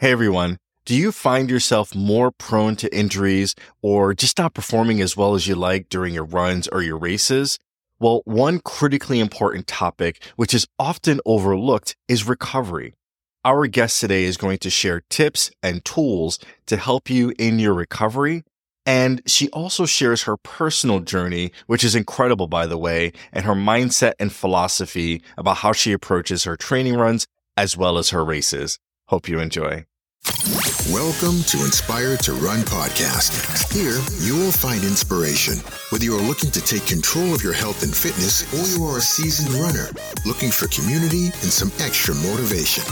Hey everyone. Do you find yourself more prone to injuries or just not performing as well as you like during your runs or your races? Well, one critically important topic, which is often overlooked, is recovery. Our guest today is going to share tips and tools to help you in your recovery. And she also shares her personal journey, which is incredible, by the way, and her mindset and philosophy about how she approaches her training runs as well as her races. Hope you enjoy. Welcome to Inspire to Run podcast. Here, you will find inspiration. Whether you are looking to take control of your health and fitness, or you are a seasoned runner looking for community and some extra motivation,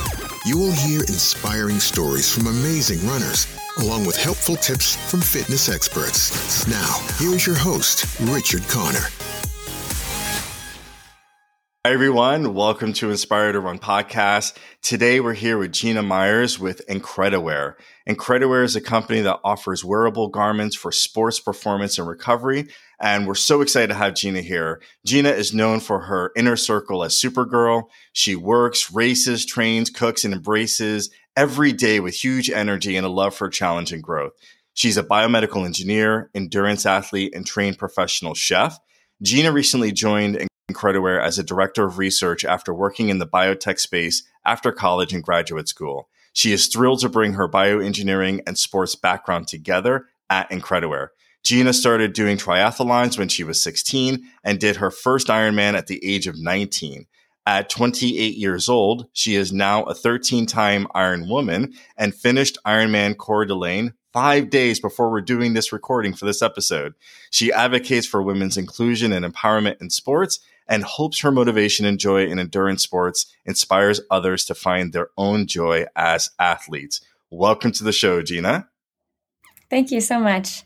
you will hear inspiring stories from amazing runners, along with helpful tips from fitness experts. Now, here's your host, Richard Connor. Hi, everyone. Welcome to Inspire to Run podcast. Today, we're here with Gina Myers with Incrediwear. Incrediwear is a company that offers wearable garments for sports performance and recovery. And we're so excited to have Gina here. Gina is known for her inner circle as Supergirl. She works, races, trains, cooks, and embraces every day with huge energy and a love for challenge and growth. She's a biomedical engineer, endurance athlete, and trained professional chef. Gina recently joined Incrediwear as a director of research after working in the biotech space after college and graduate school. She is thrilled to bring her bioengineering and sports background together at Incrediwear. Gina started doing triathlons when she was 16 and did her first Ironman at the age of 19. At 28 years old, she is now a 13 time Iron Woman and finished Ironman Coeur d'Alene five days before we're doing this recording for this episode. She advocates for women's inclusion and empowerment in sports and hopes her motivation and joy in endurance sports inspires others to find their own joy as athletes. Welcome to the show, Gina. Thank you so much.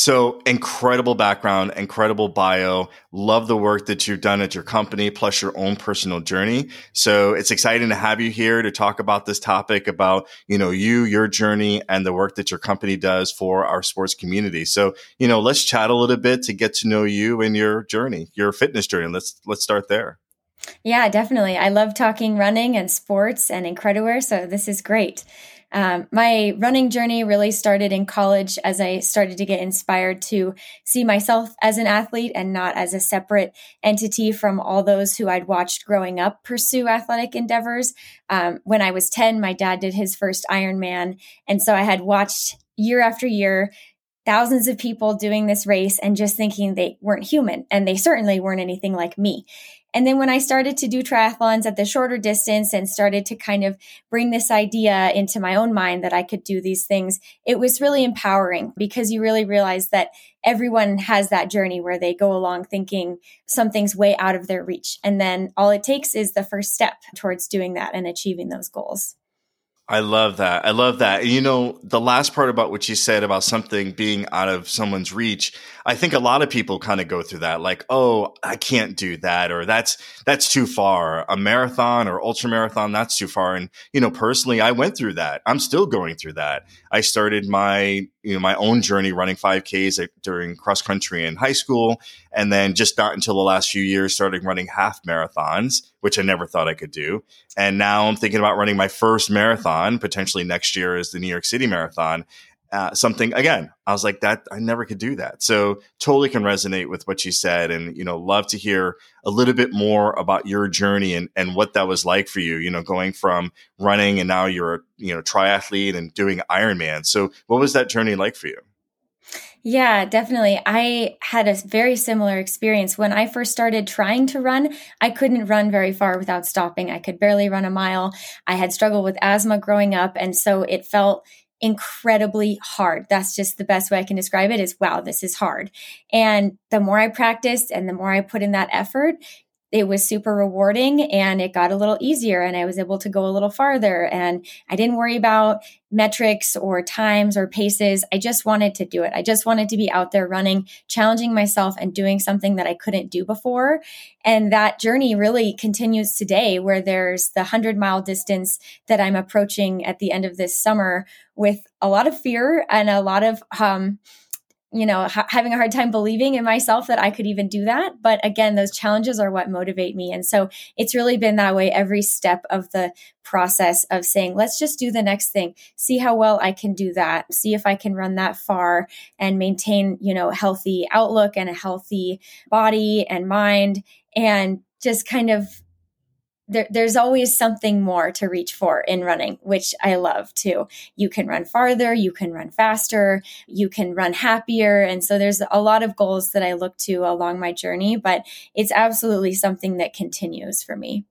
So incredible background, incredible bio. Love the work that you've done at your company, plus your own personal journey. So it's exciting to have you here to talk about this topic about, you know, you, your journey and the work that your company does for our sports community. So, you know, let's chat a little bit to get to know you and your journey, your fitness journey. Let's, let's start there. Yeah, definitely. I love talking running and sports and Incrediwear. So this is great. Um, my running journey really started in college as I started to get inspired to see myself as an athlete and not as a separate entity from all those who I'd watched growing up pursue athletic endeavors. Um, when I was 10, my dad did his first Ironman. And so I had watched year after year thousands of people doing this race and just thinking they weren't human and they certainly weren't anything like me. And then when I started to do triathlons at the shorter distance and started to kind of bring this idea into my own mind that I could do these things, it was really empowering because you really realize that everyone has that journey where they go along thinking something's way out of their reach. And then all it takes is the first step towards doing that and achieving those goals. I love that. I love that. You know, the last part about what you said about something being out of someone's reach, I think a lot of people kind of go through that like, "Oh, I can't do that," or "That's that's too far." A marathon or ultra marathon, that's too far. And, you know, personally, I went through that. I'm still going through that. I started my, you know, my own journey running 5Ks during cross country in high school and then just not until the last few years started running half marathons, which I never thought I could do. And now I'm thinking about running my first marathon, potentially next year is the New York City Marathon. Uh, something again, I was like that. I never could do that. So totally can resonate with what you said, and you know, love to hear a little bit more about your journey and and what that was like for you. You know, going from running and now you're a you know triathlete and doing Ironman. So what was that journey like for you? Yeah, definitely. I had a very similar experience. When I first started trying to run, I couldn't run very far without stopping. I could barely run a mile. I had struggled with asthma growing up. And so it felt incredibly hard. That's just the best way I can describe it is wow, this is hard. And the more I practiced and the more I put in that effort, it was super rewarding and it got a little easier and I was able to go a little farther and I didn't worry about metrics or times or paces. I just wanted to do it. I just wanted to be out there running, challenging myself and doing something that I couldn't do before. And that journey really continues today where there's the 100 mile distance that I'm approaching at the end of this summer with a lot of fear and a lot of um you know, ha- having a hard time believing in myself that I could even do that. But again, those challenges are what motivate me. And so it's really been that way every step of the process of saying, let's just do the next thing, see how well I can do that, see if I can run that far and maintain, you know, healthy outlook and a healthy body and mind and just kind of there, there's always something more to reach for in running, which I love too. You can run farther, you can run faster, you can run happier. And so there's a lot of goals that I look to along my journey, but it's absolutely something that continues for me.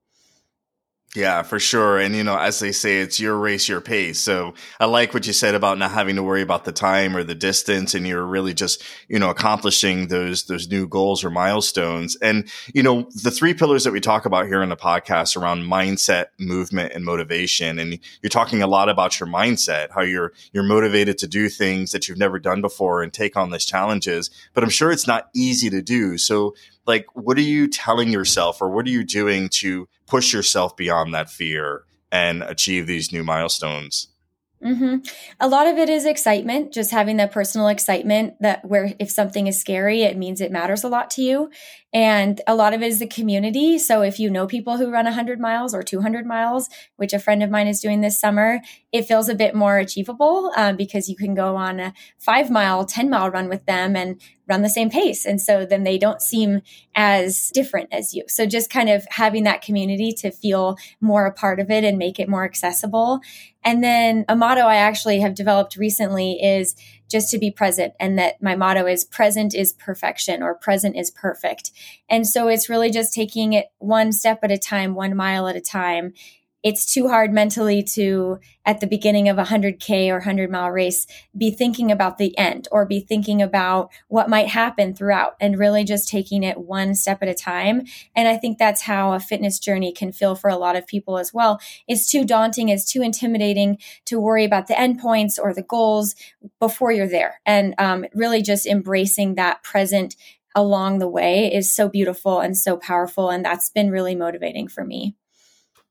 Yeah, for sure. And, you know, as they say, it's your race, your pace. So I like what you said about not having to worry about the time or the distance. And you're really just, you know, accomplishing those, those new goals or milestones. And, you know, the three pillars that we talk about here in the podcast around mindset, movement and motivation. And you're talking a lot about your mindset, how you're, you're motivated to do things that you've never done before and take on these challenges. But I'm sure it's not easy to do. So like what are you telling yourself or what are you doing to push yourself beyond that fear and achieve these new milestones Mm-hmm. A lot of it is excitement, just having that personal excitement that where if something is scary, it means it matters a lot to you. And a lot of it is the community. So if you know people who run 100 miles or 200 miles, which a friend of mine is doing this summer, it feels a bit more achievable um, because you can go on a five mile, 10 mile run with them and run the same pace. And so then they don't seem as different as you. So just kind of having that community to feel more a part of it and make it more accessible. And then a motto I actually have developed recently is just to be present and that my motto is present is perfection or present is perfect. And so it's really just taking it one step at a time, one mile at a time it's too hard mentally to at the beginning of a 100k or 100 mile race be thinking about the end or be thinking about what might happen throughout and really just taking it one step at a time. And i think that's how a fitness journey can feel for a lot of people as well. It's too daunting it's too intimidating to worry about the endpoints or the goals before you're there. And um, really just embracing that present along the way is so beautiful and so powerful and that's been really motivating for me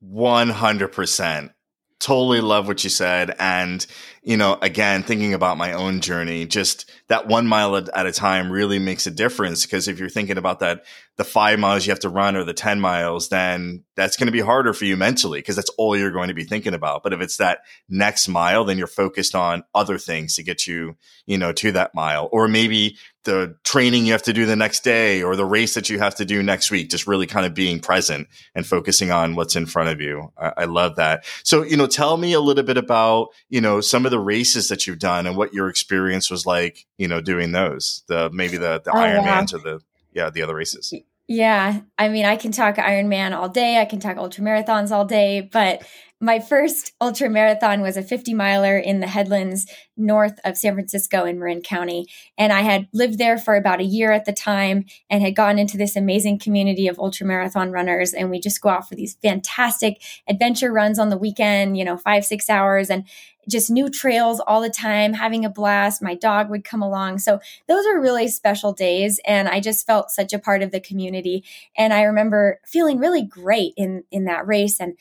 100%. Totally love what you said. And, you know, again, thinking about my own journey, just that one mile at a time really makes a difference. Because if you're thinking about that, the five miles you have to run or the 10 miles, then that's going to be harder for you mentally because that's all you're going to be thinking about. But if it's that next mile, then you're focused on other things to get you, you know, to that mile. Or maybe the training you have to do the next day or the race that you have to do next week, just really kind of being present and focusing on what's in front of you. I, I, love that. So, you know, tell me a little bit about, you know, some of the races that you've done and what your experience was like, you know, doing those, the, maybe the, the oh, Ironmans or the, yeah, the other races. Yeah. I mean, I can talk Ironman all day. I can talk ultra marathons all day, but my first ultra marathon was a 50 miler in the headlands north of San Francisco in Marin County. And I had lived there for about a year at the time and had gone into this amazing community of ultra marathon runners. And we just go out for these fantastic adventure runs on the weekend, you know, five, six hours and just new trails all the time, having a blast. My dog would come along. So those are really special days. And I just felt such a part of the community. And I remember feeling really great in, in that race and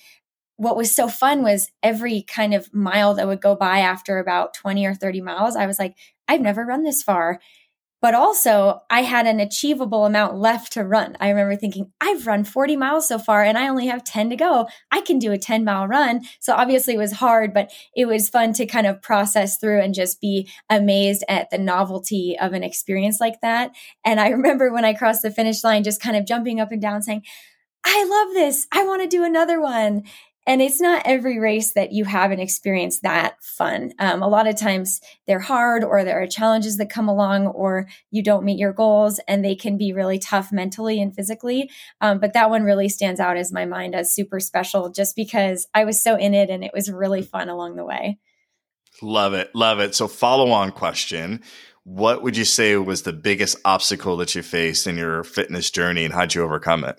what was so fun was every kind of mile that would go by after about 20 or 30 miles, I was like, I've never run this far. But also, I had an achievable amount left to run. I remember thinking, I've run 40 miles so far and I only have 10 to go. I can do a 10 mile run. So obviously, it was hard, but it was fun to kind of process through and just be amazed at the novelty of an experience like that. And I remember when I crossed the finish line, just kind of jumping up and down saying, I love this. I want to do another one. And it's not every race that you have an experience that fun. Um, a lot of times they're hard or there are challenges that come along or you don't meet your goals and they can be really tough mentally and physically. Um, but that one really stands out as my mind as super special just because I was so in it and it was really fun along the way. Love it. Love it. So follow on question. What would you say was the biggest obstacle that you faced in your fitness journey and how'd you overcome it?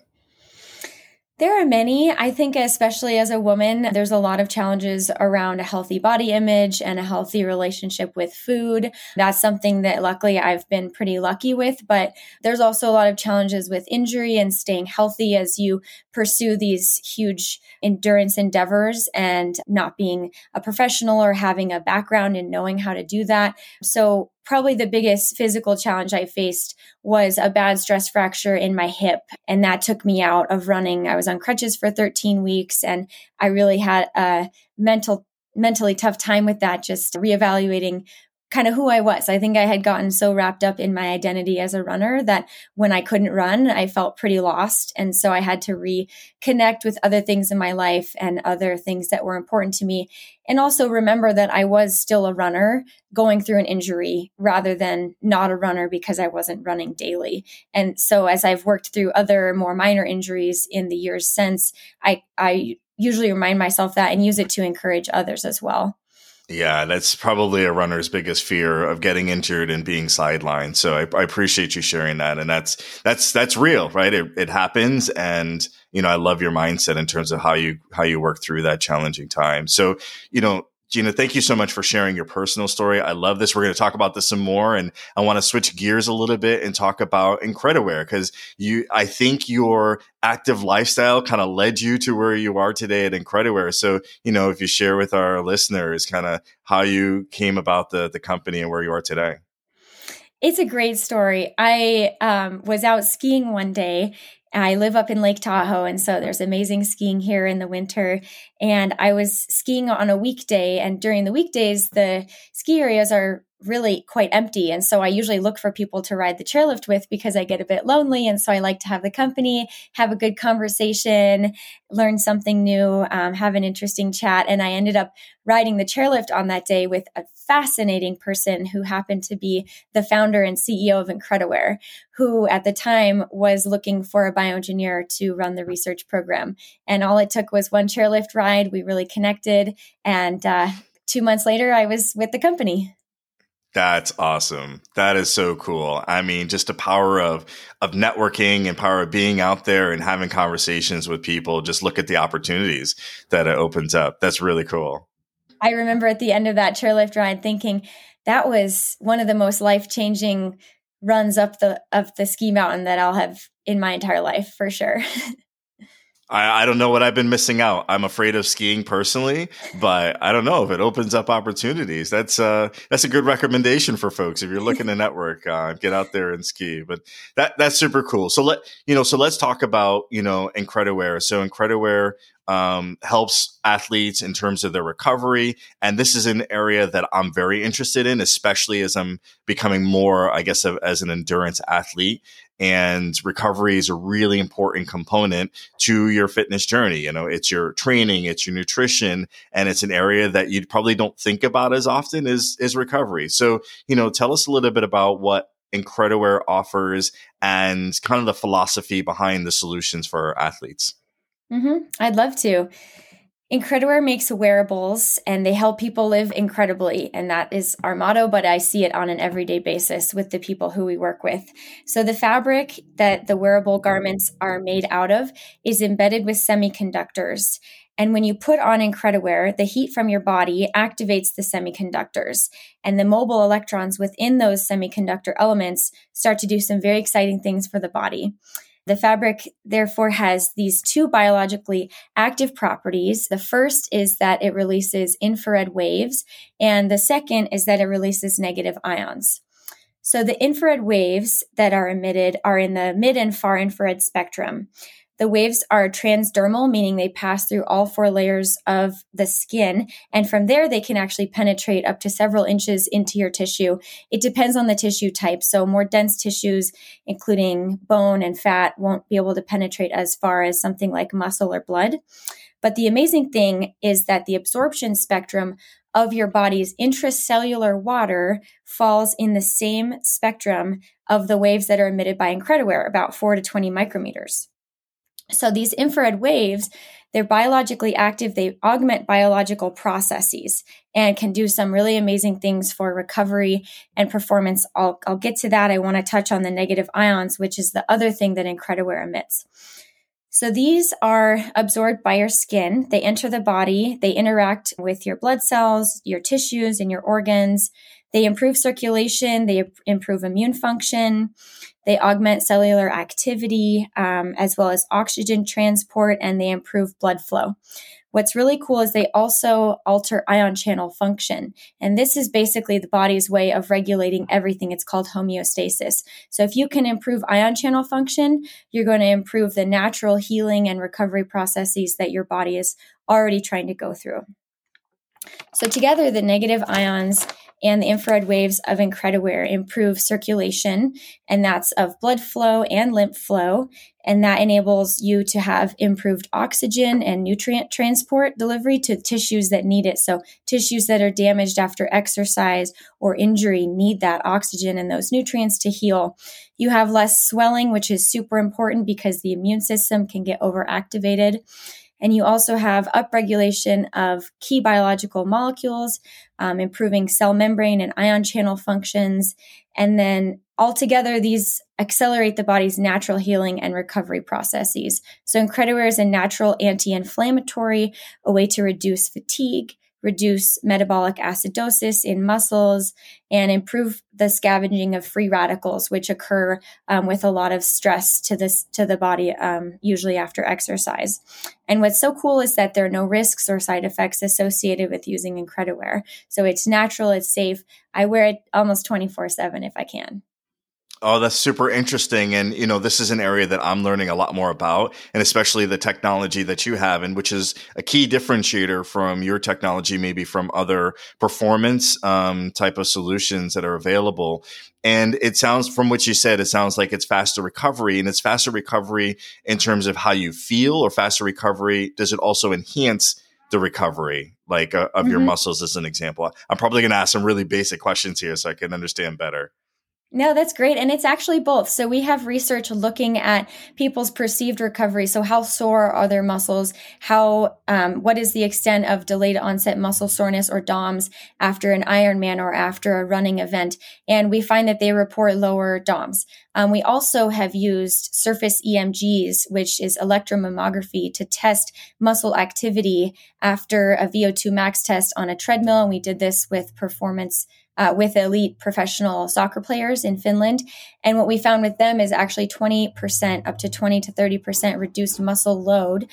There are many. I think, especially as a woman, there's a lot of challenges around a healthy body image and a healthy relationship with food. That's something that luckily I've been pretty lucky with, but there's also a lot of challenges with injury and staying healthy as you pursue these huge endurance endeavors and not being a professional or having a background in knowing how to do that. So probably the biggest physical challenge I faced was a bad stress fracture in my hip. And that took me out of running. I was on crutches for 13 weeks and I really had a mental mentally tough time with that just reevaluating kind of who I was. I think I had gotten so wrapped up in my identity as a runner that when I couldn't run, I felt pretty lost. And so I had to reconnect with other things in my life and other things that were important to me. And also remember that I was still a runner going through an injury rather than not a runner because I wasn't running daily. And so as I've worked through other more minor injuries in the years since, I, I usually remind myself that and use it to encourage others as well. Yeah, that's probably a runner's biggest fear of getting injured and being sidelined. So I, I, appreciate you sharing that, and that's that's that's real, right? It, it happens, and you know I love your mindset in terms of how you how you work through that challenging time. So you know Gina, thank you so much for sharing your personal story. I love this. We're going to talk about this some more. And I want to switch gears a little bit and talk about IncrediWear because you, I think your active lifestyle kind of led you to where you are today at IncrediWear. So, you know, if you share with our listeners kind of how you came about the, the company and where you are today. It's a great story. I um, was out skiing one day I live up in Lake Tahoe, and so there's amazing skiing here in the winter. And I was skiing on a weekday, and during the weekdays, the ski areas are really quite empty. And so I usually look for people to ride the chairlift with because I get a bit lonely. And so I like to have the company, have a good conversation, learn something new, um, have an interesting chat. And I ended up riding the chairlift on that day with a fascinating person who happened to be the founder and CEO of IncrediWear, who at the time was looking for a bioengineer to run the research program. And all it took was one chairlift ride. We really connected. And uh, two months later, I was with the company. That's awesome. That is so cool. I mean, just the power of of networking and power of being out there and having conversations with people. Just look at the opportunities that it opens up. That's really cool. I remember at the end of that chairlift ride thinking that was one of the most life changing runs up the of the ski mountain that I'll have in my entire life for sure. I, I don't know what I've been missing out. I'm afraid of skiing personally, but I don't know if it opens up opportunities. That's uh that's a good recommendation for folks if you're looking to network. Uh, get out there and ski. But that that's super cool. So let you know. So let's talk about you know IncrediWear. So IncrediWear um, helps athletes in terms of their recovery. And this is an area that I'm very interested in, especially as I'm becoming more, I guess, as an endurance athlete. And recovery is a really important component to your fitness journey. You know, it's your training, it's your nutrition, and it's an area that you probably don't think about as often as, is recovery. So, you know, tell us a little bit about what IncrediWear offers and kind of the philosophy behind the solutions for athletes. Mm-hmm. I'd love to. IncrediWear makes wearables and they help people live incredibly. And that is our motto, but I see it on an everyday basis with the people who we work with. So the fabric that the wearable garments are made out of is embedded with semiconductors. And when you put on IncrediWear, the heat from your body activates the semiconductors. And the mobile electrons within those semiconductor elements start to do some very exciting things for the body. The fabric, therefore, has these two biologically active properties. The first is that it releases infrared waves, and the second is that it releases negative ions. So, the infrared waves that are emitted are in the mid and far infrared spectrum. The waves are transdermal, meaning they pass through all four layers of the skin. And from there, they can actually penetrate up to several inches into your tissue. It depends on the tissue type. So, more dense tissues, including bone and fat, won't be able to penetrate as far as something like muscle or blood. But the amazing thing is that the absorption spectrum of your body's intracellular water falls in the same spectrum of the waves that are emitted by IncrediWear, about 4 to 20 micrometers. So these infrared waves, they're biologically active. They augment biological processes and can do some really amazing things for recovery and performance. I'll, I'll get to that. I want to touch on the negative ions, which is the other thing that IncrediWear emits. So these are absorbed by your skin. They enter the body. They interact with your blood cells, your tissues, and your organs. They improve circulation. They improve immune function. They augment cellular activity um, as well as oxygen transport, and they improve blood flow. what's really cool is they also alter ion channel function. And this is basically the body's way of regulating everything. It's called homeostasis. So if you can improve ion channel function, you're going to improve the natural healing and recovery processes that your body is already trying to go through. So together, the negative ions and the infrared waves of Incrediwear improve circulation, and that's of blood flow and lymph flow. And that enables you to have improved oxygen and nutrient transport delivery to tissues that need it. So, tissues that are damaged after exercise or injury need that oxygen and those nutrients to heal. You have less swelling, which is super important because the immune system can get overactivated. And you also have upregulation of key biological molecules, um, improving cell membrane and ion channel functions. And then altogether, these accelerate the body's natural healing and recovery processes. So, Incrediwear is a natural anti inflammatory, a way to reduce fatigue, reduce metabolic acidosis in muscles, and improve the scavenging of free radicals, which occur um, with a lot of stress to this to the body, um, usually after exercise. And what's so cool is that there are no risks or side effects associated with using Incrediwear. So it's natural, it's safe. I wear it almost twenty four seven if I can. Oh, that's super interesting. And, you know, this is an area that I'm learning a lot more about, and especially the technology that you have, and which is a key differentiator from your technology, maybe from other performance um, type of solutions that are available. And it sounds, from what you said, it sounds like it's faster recovery, and it's faster recovery in terms of how you feel, or faster recovery. Does it also enhance the recovery, like uh, of mm-hmm. your muscles, as an example? I'm probably going to ask some really basic questions here so I can understand better. No, that's great. And it's actually both. So we have research looking at people's perceived recovery. So how sore are their muscles? How, um, what is the extent of delayed onset muscle soreness or DOMS after an Ironman or after a running event? And we find that they report lower DOMS. Um, we also have used surface EMGs, which is electromyography to test muscle activity after a VO2 max test on a treadmill. And we did this with performance uh, with elite professional soccer players in Finland. And what we found with them is actually 20% up to 20 to 30% reduced muscle load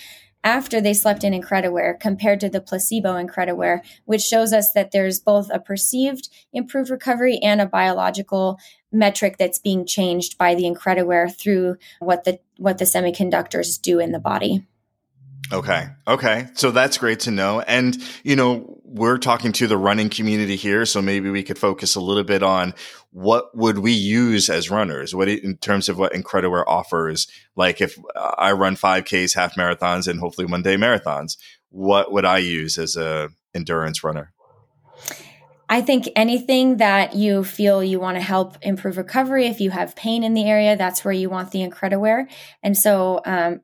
after they slept in Incrediwear compared to the placebo Incrediwear, which shows us that there's both a perceived improved recovery and a biological metric that's being changed by the Incrediwear through what the what the semiconductors do in the body. Okay. Okay. So that's great to know. And, you know, we're talking to the running community here. So maybe we could focus a little bit on what would we use as runners? What in terms of what Incrediwear offers? Like if I run 5Ks, half marathons, and hopefully one day marathons, what would I use as a endurance runner? I think anything that you feel you want to help improve recovery, if you have pain in the area, that's where you want the Incrediwear. And so, um,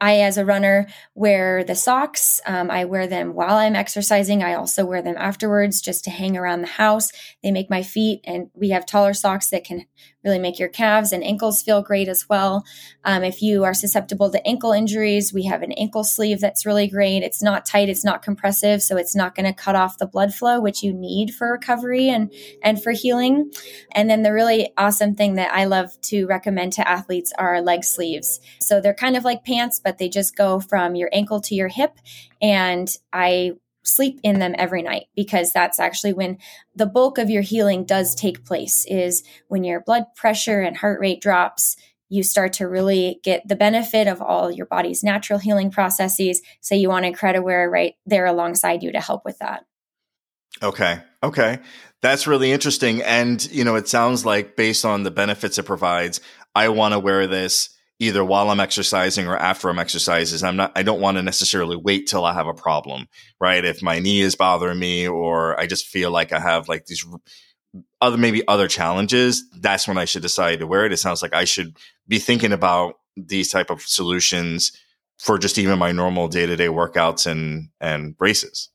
I, as a runner, wear the socks. Um, I wear them while I'm exercising. I also wear them afterwards just to hang around the house. They make my feet, and we have taller socks that can really make your calves and ankles feel great as well. Um, if you are susceptible to ankle injuries, we have an ankle sleeve that's really great. It's not tight, it's not compressive, so it's not going to cut off the blood flow, which you need for recovery and, and for healing. And then the really awesome thing that I love to recommend to athletes are leg sleeves. So they're kind of like pants, but they just go from your ankle to your hip. And I sleep in them every night because that's actually when the bulk of your healing does take place is when your blood pressure and heart rate drops you start to really get the benefit of all your body's natural healing processes. So you want Incrediwear right there alongside you to help with that. Okay. Okay. That's really interesting. And you know it sounds like based on the benefits it provides i want to wear this either while I'm exercising or after I'm exercising. I'm not, I don't want to necessarily wait till I have a problem, right? If my knee is bothering me or I just feel like I have like these other, maybe other challenges, that's when I should decide to wear it. It sounds like I should be thinking about these type of solutions for just even my normal day to day workouts and, and races.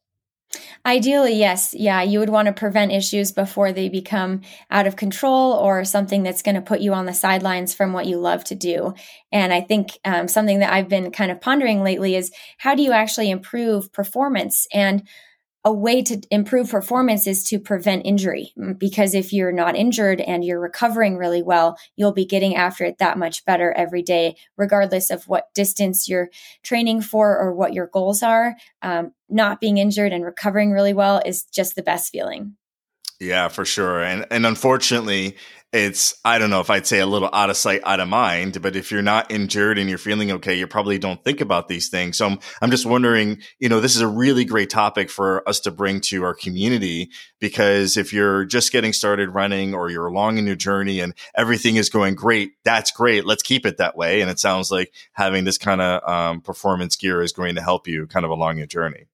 Ideally, yes. Yeah, you would want to prevent issues before they become out of control or something that's going to put you on the sidelines from what you love to do. And I think um, something that I've been kind of pondering lately is how do you actually improve performance? And a way to improve performance is to prevent injury because if you're not injured and you're recovering really well, you'll be getting after it that much better every day, regardless of what distance you're training for or what your goals are. Um, not being injured and recovering really well is just the best feeling. Yeah, for sure. And and unfortunately, it's I don't know if I'd say a little out of sight, out of mind, but if you're not injured and you're feeling okay, you probably don't think about these things. So I'm I'm just wondering, you know, this is a really great topic for us to bring to our community because if you're just getting started running or you're along in your journey and everything is going great, that's great. Let's keep it that way. And it sounds like having this kind of um, performance gear is going to help you kind of along your journey.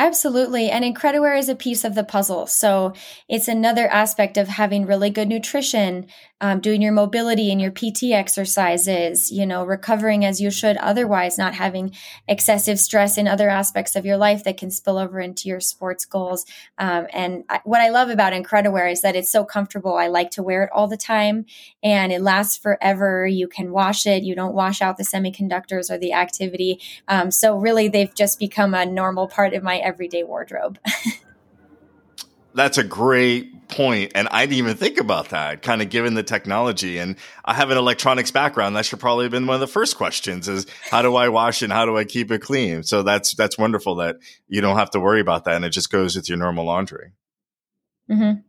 Absolutely. And Incrediwear is a piece of the puzzle. So it's another aspect of having really good nutrition, um, doing your mobility and your PT exercises, you know, recovering as you should otherwise, not having excessive stress in other aspects of your life that can spill over into your sports goals. Um, and I, what I love about Incrediwear is that it's so comfortable. I like to wear it all the time and it lasts forever. You can wash it. You don't wash out the semiconductors or the activity. Um, so really, they've just become a normal part of my everyday wardrobe. That's a great point, and I didn't even think about that. Kind of given the technology, and I have an electronics background. That should probably have been one of the first questions: is how do I wash and how do I keep it clean? So that's that's wonderful that you don't have to worry about that, and it just goes with your normal laundry. Mm-hmm.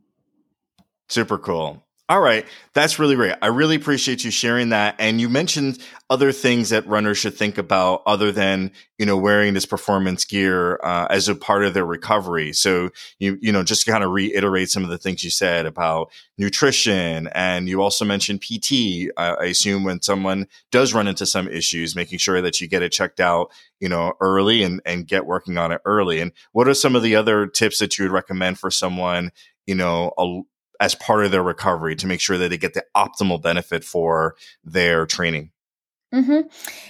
Super cool. All right. That's really great. I really appreciate you sharing that. And you mentioned other things that runners should think about other than, you know, wearing this performance gear uh, as a part of their recovery. So you, you know, just kind of reiterate some of the things you said about nutrition. And you also mentioned PT. I assume when someone does run into some issues, making sure that you get it checked out, you know, early and, and get working on it early. And what are some of the other tips that you would recommend for someone, you know, a, as part of their recovery to make sure that they get the optimal benefit for their training. Mm-hmm.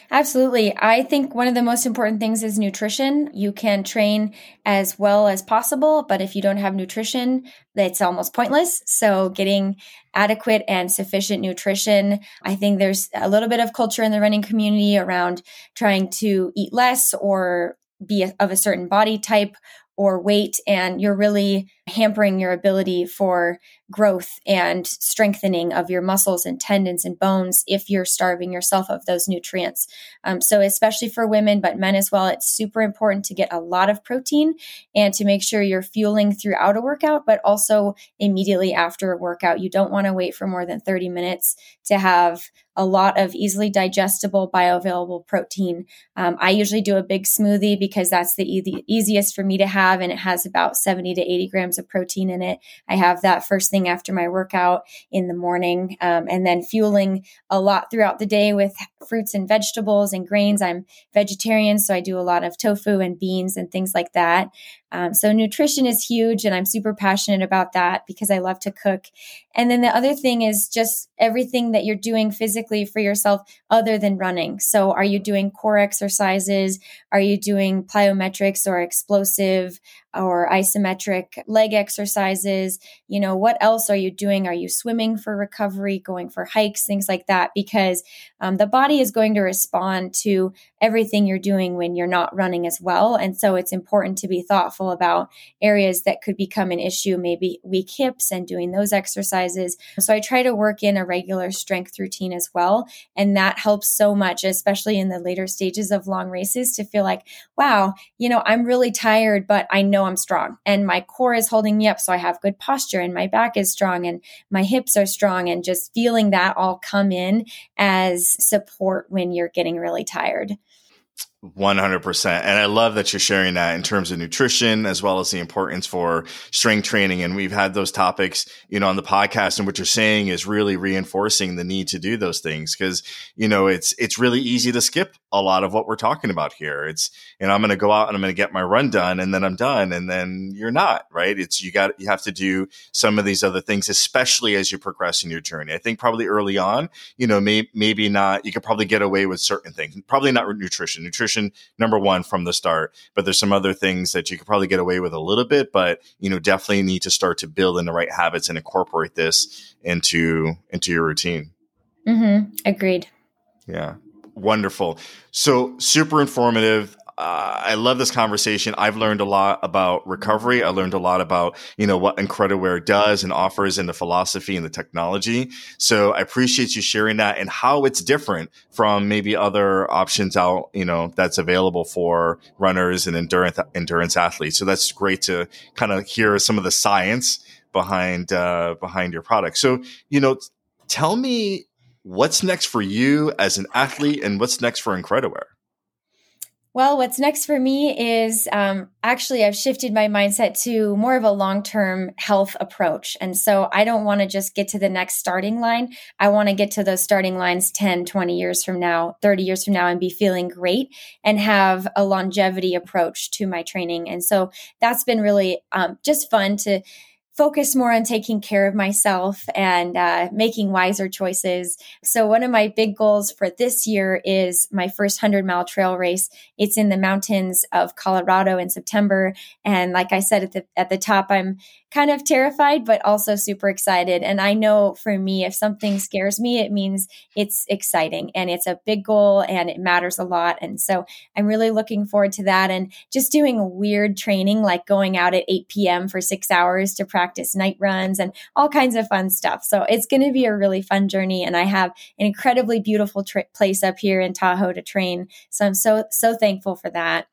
Absolutely. I think one of the most important things is nutrition. You can train as well as possible, but if you don't have nutrition, it's almost pointless. So, getting adequate and sufficient nutrition. I think there's a little bit of culture in the running community around trying to eat less or be of a certain body type or weight and you're really hampering your ability for growth and strengthening of your muscles and tendons and bones if you're starving yourself of those nutrients. Um, so, especially for women, but men as well, it's super important to get a lot of protein and to make sure you're fueling throughout a workout, but also immediately after a workout. You don't want to wait for more than 30 minutes to have a lot of easily digestible bioavailable protein. Um, I usually do a big smoothie because that's the, e- the easiest for me to have, and it has about 70 to 80 grams of protein in it. I have that first thing after my workout in the morning, um, and then fueling a lot throughout the day with fruits and vegetables and grains. I'm vegetarian, so I do a lot of tofu and beans and things like that. Um, so nutrition is huge, and I'm super passionate about that because I love to cook. And then the other thing is just everything that you're doing physically for yourself other than running. So are you doing core exercises? Are you doing plyometrics or explosive or isometric leg exercises? You know, what else are you doing? Are you swimming for recovery, going for hikes, things like that? Because um, the body is going to respond to everything you're doing when you're not running as well. And so it's important to be thoughtful about areas that could become an issue, maybe weak hips and doing those exercises. So I try to work in a regular strength routine as well. And that helps so much, especially in the later stages of long races, to feel like, wow, you know, I'm really tired, but I know I'm strong and my core is holding me up. So I have good posture and my back is strong and my hips are strong and just feeling that all come in as support when you're getting really tired. 100%. And I love that you're sharing that in terms of nutrition as well as the importance for strength training. And we've had those topics, you know, on the podcast. And what you're saying is really reinforcing the need to do those things because, you know, it's, it's really easy to skip a lot of what we're talking about here. It's, you know, I'm going to go out and I'm going to get my run done and then I'm done. And then you're not, right? It's, you got, you have to do some of these other things, especially as you progress in your journey. I think probably early on, you know, may, maybe not, you could probably get away with certain things, probably not nutrition. Nutrition nutrition number one from the start. But there's some other things that you could probably get away with a little bit, but you know, definitely need to start to build in the right habits and incorporate this into into your routine. Mm-hmm. Agreed. Yeah. Wonderful. So super informative. Uh, I love this conversation. I've learned a lot about recovery. I learned a lot about, you know, what IncrediWear does and offers and the philosophy and the technology. So I appreciate you sharing that and how it's different from maybe other options out, you know, that's available for runners and endurance, endurance athletes. So that's great to kind of hear some of the science behind, uh, behind your product. So, you know, tell me what's next for you as an athlete and what's next for IncrediWear? Well, what's next for me is um, actually I've shifted my mindset to more of a long term health approach. And so I don't want to just get to the next starting line. I want to get to those starting lines 10, 20 years from now, 30 years from now, and be feeling great and have a longevity approach to my training. And so that's been really um, just fun to focus more on taking care of myself and uh, making wiser choices. So, one of my big goals for this year is my first 100 mile trail race. It's in the mountains of Colorado in September. And like I said at the, at the top, I'm kind of terrified, but also super excited. And I know for me, if something scares me, it means it's exciting and it's a big goal and it matters a lot. And so I'm really looking forward to that and just doing weird training, like going out at 8 p.m. for six hours to practice night runs and all kinds of fun stuff. So it's going to be a really fun journey. And I have an incredibly beautiful place up here in Tahoe to train. So I'm so, so thankful for that.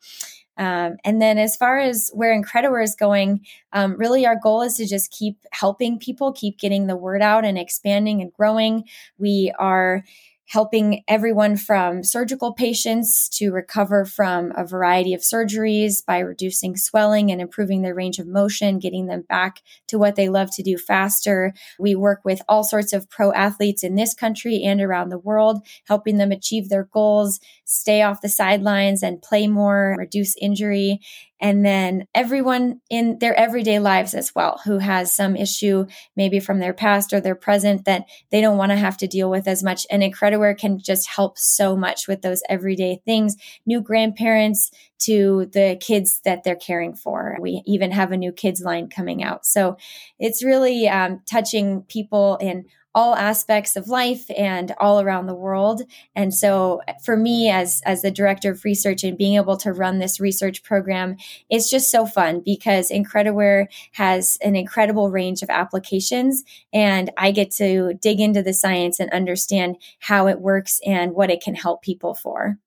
Um, and then as far as where IncrediWear is going, um, really our goal is to just keep helping people, keep getting the word out and expanding and growing. We are helping everyone from surgical patients to recover from a variety of surgeries by reducing swelling and improving their range of motion, getting them back to what they love to do faster. We work with all sorts of pro athletes in this country and around the world, helping them achieve their goals, stay off the sidelines and play more, reduce injury and then everyone in their everyday lives as well who has some issue maybe from their past or their present that they don't want to have to deal with as much. And IncrediWear can just help so much with those everyday things new grandparents to the kids that they're caring for. We even have a new kids line coming out. So it's really um, touching people in all aspects of life and all around the world. And so for me as as the director of research and being able to run this research program, it's just so fun because IncrediWear has an incredible range of applications and I get to dig into the science and understand how it works and what it can help people for.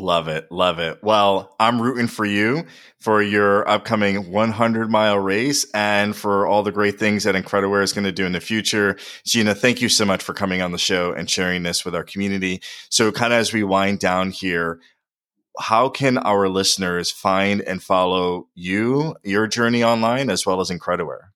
Love it. Love it. Well, I'm rooting for you for your upcoming 100 mile race and for all the great things that IncrediWear is going to do in the future. Gina, thank you so much for coming on the show and sharing this with our community. So, kind of as we wind down here, how can our listeners find and follow you, your journey online, as well as IncrediWear?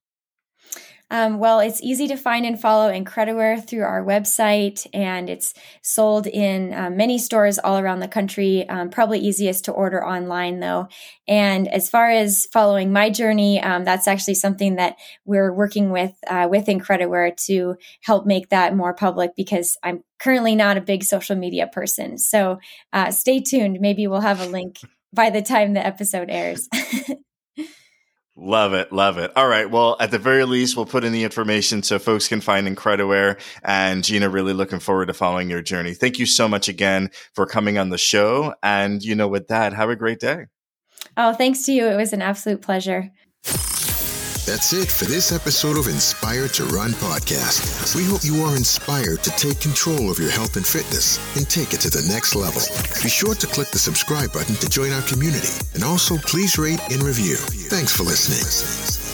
Um, well, it's easy to find and follow IncrediWear through our website, and it's sold in uh, many stores all around the country. Um, probably easiest to order online, though. And as far as following my journey, um, that's actually something that we're working with uh, with IncrediWear to help make that more public because I'm currently not a big social media person. So uh, stay tuned. Maybe we'll have a link by the time the episode airs. Love it. Love it. All right. Well, at the very least, we'll put in the information so folks can find IncrediWear. And Gina, really looking forward to following your journey. Thank you so much again for coming on the show. And, you know, with that, have a great day. Oh, thanks to you. It was an absolute pleasure. That's it for this episode of Inspired to Run podcast. We hope you are inspired to take control of your health and fitness and take it to the next level. Be sure to click the subscribe button to join our community and also please rate and review. Thanks for listening.